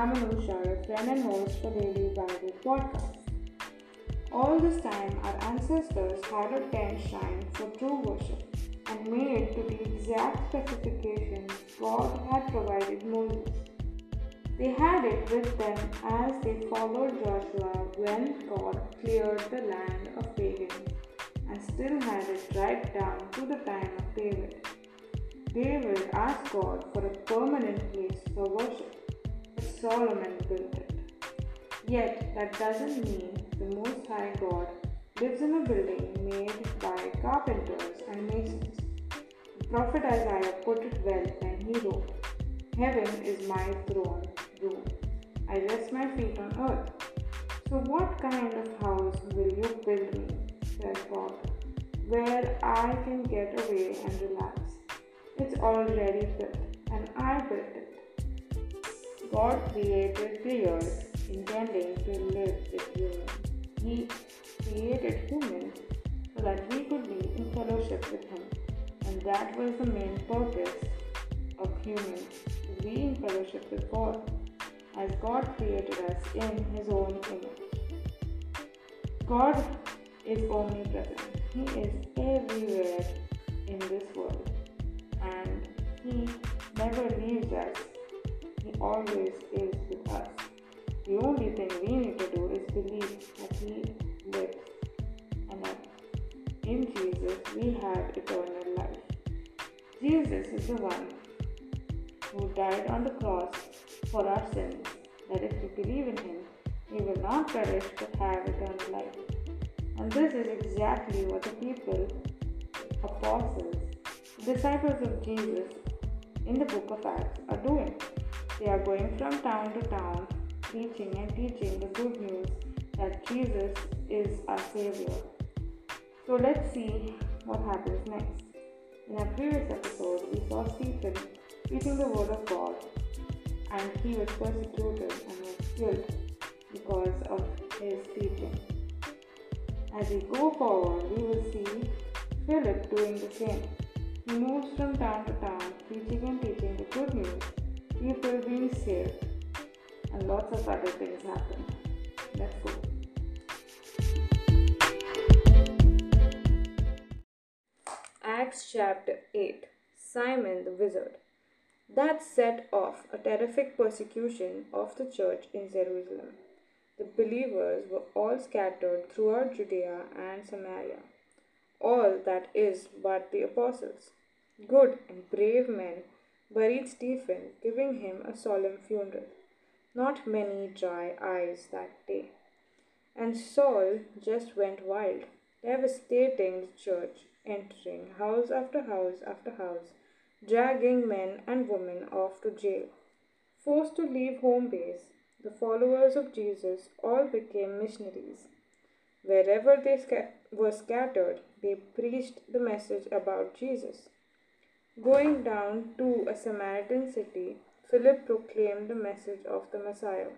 I'm Anusha, your friend and host for Daily Bible Podcast. All this time, our ancestors had a tent shrine for true worship and made to the exact specifications God had provided Moses. They had it with them as they followed Joshua when God cleared the land of pagans and still had it right down to the time of David. David asked God for a permanent place for worship, Solomon built it. Yet, that doesn't mean the Most High God lives in a building made by carpenters and masons. The prophet Isaiah put it well when he wrote, Heaven is my throne room. I rest my feet on earth. So, what kind of house will you build me? said God, where I can get away and relax. It's already built, and I built it. God created the earth intending to live with humans. He created humans so that we could be in fellowship with Him, and that was the main purpose of humans to be in fellowship with God, as God created us in His own image. God is omnipresent, He is everywhere in this world and He never leaves us. Always is with us. The only thing we need to do is believe that He lives and that in Jesus we have eternal life. Jesus is the one who died on the cross for our sins, that if we believe in Him, we will not perish but have eternal life. And this is exactly what the people, apostles, disciples of Jesus in the book of Acts are doing. They are going from town to town, preaching and teaching the good news that Jesus is our Savior. So let's see what happens next. In our previous episode, we saw Stephen preaching the Word of God, and he was persecuted and was killed because of his teaching. As we go forward, we will see Philip doing the same. He moves from town to town, preaching and teaching the good news, people being saved, and lots of other things happen. Let's go. Acts chapter 8 Simon the Wizard. That set off a terrific persecution of the church in Jerusalem. The believers were all scattered throughout Judea and Samaria, all that is but the apostles. Good and brave men buried Stephen, giving him a solemn funeral. Not many dry eyes that day. And Saul just went wild, devastating the church, entering house after house after house, dragging men and women off to jail. Forced to leave home base, the followers of Jesus all became missionaries. Wherever they sca- were scattered, they preached the message about Jesus. Going down to a Samaritan city, Philip proclaimed the message of the Messiah.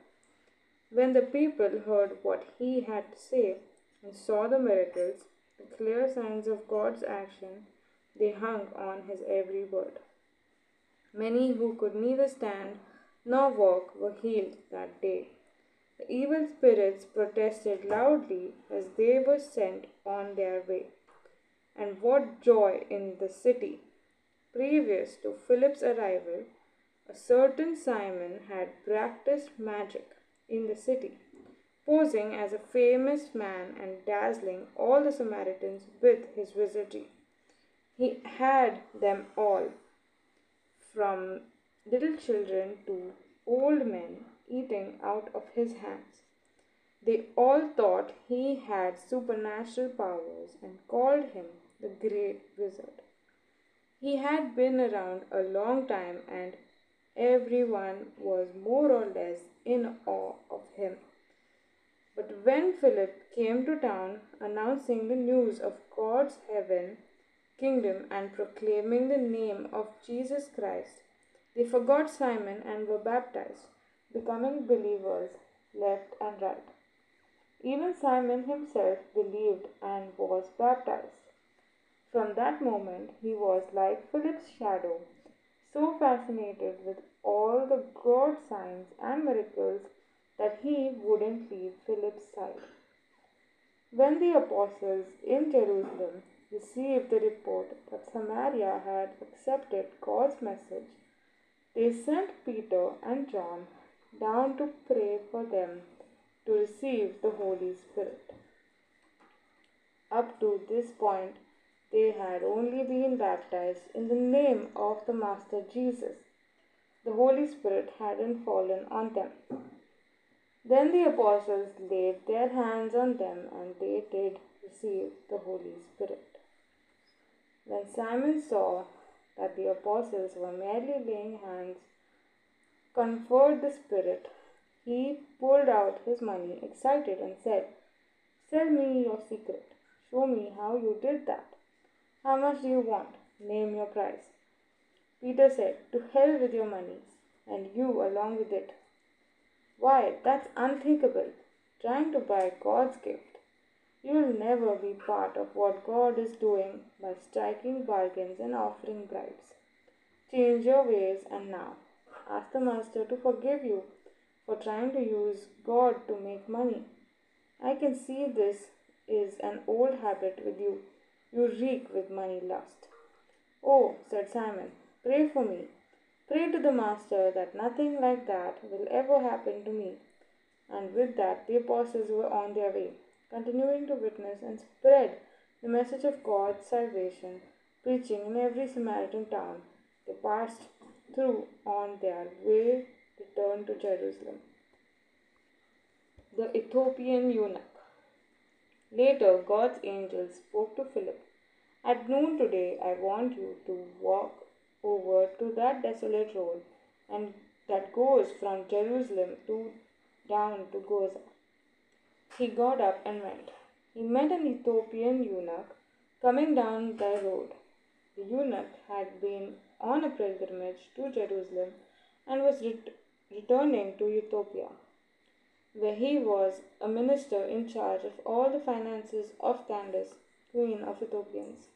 When the people heard what he had to say and saw the miracles, the clear signs of God's action, they hung on his every word. Many who could neither stand nor walk were healed that day. The evil spirits protested loudly as they were sent on their way. And what joy in the city! Previous to Philip's arrival, a certain Simon had practiced magic in the city, posing as a famous man and dazzling all the Samaritans with his wizardry. He had them all, from little children to old men, eating out of his hands. They all thought he had supernatural powers and called him the Great Wizard. He had been around a long time and everyone was more or less in awe of him. But when Philip came to town announcing the news of God's heaven, kingdom, and proclaiming the name of Jesus Christ, they forgot Simon and were baptized, becoming believers left and right. Even Simon himself believed and was baptized. From that moment, he was like Philip's shadow, so fascinated with all the God signs and miracles that he wouldn't leave Philip's side. When the apostles in Jerusalem received the report that Samaria had accepted God's message, they sent Peter and John down to pray for them to receive the Holy Spirit. Up to this point, they had only been baptized in the name of the Master Jesus. The Holy Spirit hadn't fallen on them. Then the apostles laid their hands on them and they did receive the Holy Spirit. When Simon saw that the apostles were merely laying hands, conferred the Spirit, he pulled out his money, excited, and said, Tell me your secret. Show me how you did that. How much do you want? Name your price. Peter said, To hell with your money, and you along with it. Why, that's unthinkable. Trying to buy God's gift. You will never be part of what God is doing by striking bargains and offering bribes. Change your ways and now ask the Master to forgive you for trying to use God to make money. I can see this is an old habit with you. You reek with money lust. Oh, said Simon, pray for me. Pray to the Master that nothing like that will ever happen to me. And with that, the apostles were on their way continuing to witness and spread the message of God's salvation, preaching in every Samaritan town they passed through on their way to return to Jerusalem. The Ethiopian eunuch. Later, God's angel spoke to Philip. At noon today, I want you to walk over to that desolate road and that goes from Jerusalem to down to Gaza. He got up and went. He met an Ethiopian eunuch coming down the road. The eunuch had been on a pilgrimage to Jerusalem and was ret- returning to Ethiopia, where he was a minister in charge of all the finances of Candace, queen of Ethiopians.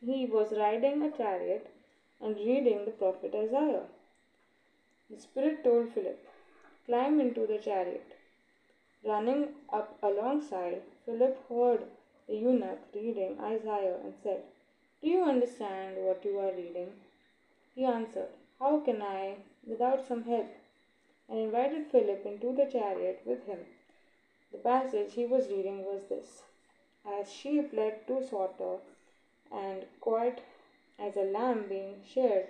He was riding a chariot and reading the prophet Isaiah. The Spirit told Philip, Climb into the chariot. Running up alongside, Philip heard the eunuch reading Isaiah and said, Do you understand what you are reading? He answered, How can I without some help? And invited Philip into the chariot with him. The passage he was reading was this As sheep led to slaughter, and quiet as a lamb being sheared,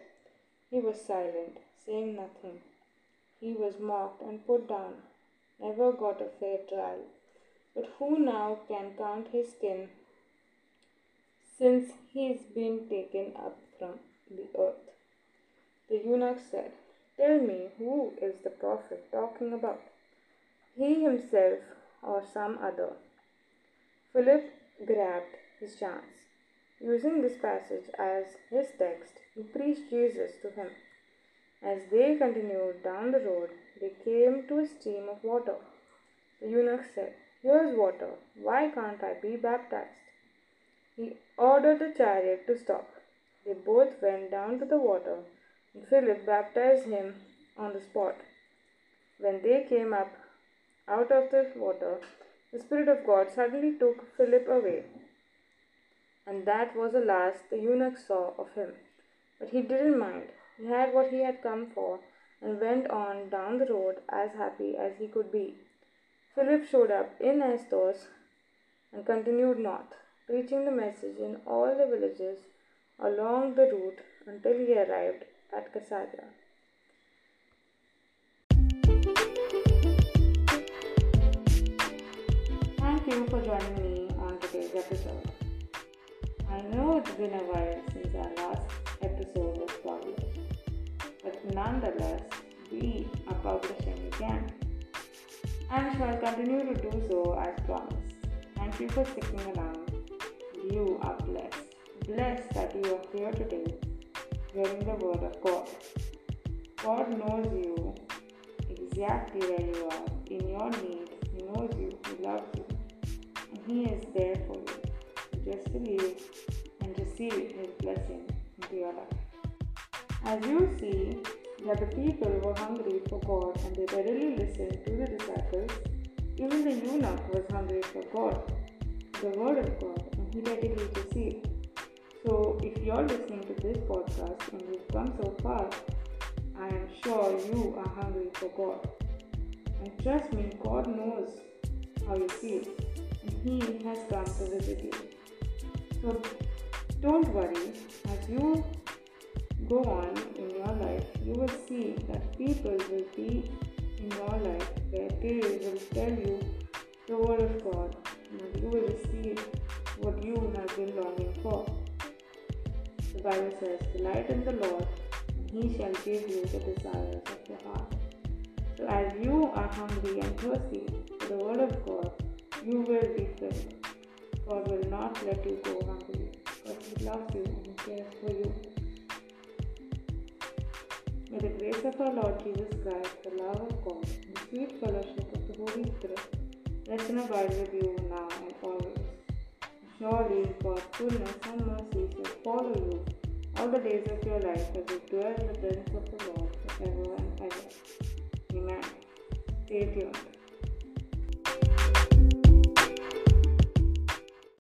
he was silent, saying nothing. He was mocked and put down never got a fair trial. But who now can count his skin since he's been taken up from the earth? The eunuch said, Tell me, who is the prophet talking about? He himself or some other? Philip grabbed his chance. Using this passage as his text, he preached Jesus to him. As they continued down the road, they came to a stream of water. The eunuch said, Here's water. Why can't I be baptized? He ordered the chariot to stop. They both went down to the water, Philip baptized him on the spot. When they came up out of the water, the Spirit of God suddenly took Philip away. And that was the last the eunuch saw of him. But he didn't mind. He had what he had come for and went on down the road as happy as he could be. Philip showed up in Assos and continued north, preaching the message in all the villages along the route until he arrived at Caesarea. Thank you for joining me on today's episode. I know it's been a while since our last episode was published, but nonetheless, we are publishing again and shall continue to do so as promised. Thank you for sticking around. You are blessed. Blessed that you are here today, hearing the word of God. God knows you exactly where you are, in your need. He knows you, He loves you, and He is there for you. Just believe and receive His blessing into your life. As you see, that the people were hungry for God and they readily listened to the disciples. Even the eunuch was hungry for God, the Word of God, and he readily received. So, if you're listening to this podcast and you've come so far, I am sure you are hungry for God. And trust me, God knows how you feel, and He has come to visit you. So, don't worry, as you go on in your life, you will see that people will be in your life where they will tell you the word of God and you will receive what you have been longing for. The Bible says, Delight in the Lord, He shall give you the desires of your heart. So, as you are hungry and thirsty for the Word of God, you will be filled. God will not let you go hungry because He loves you and cares for you. May the grace of our Lord Jesus Christ, the love of God, and the sweet fellowship of the Holy Spirit rest and abide with you. Surely God's goodness and mercy shall follow you all the days of your life as you dwell in the presence of the Lord forever and ever. Amen. Stay tuned.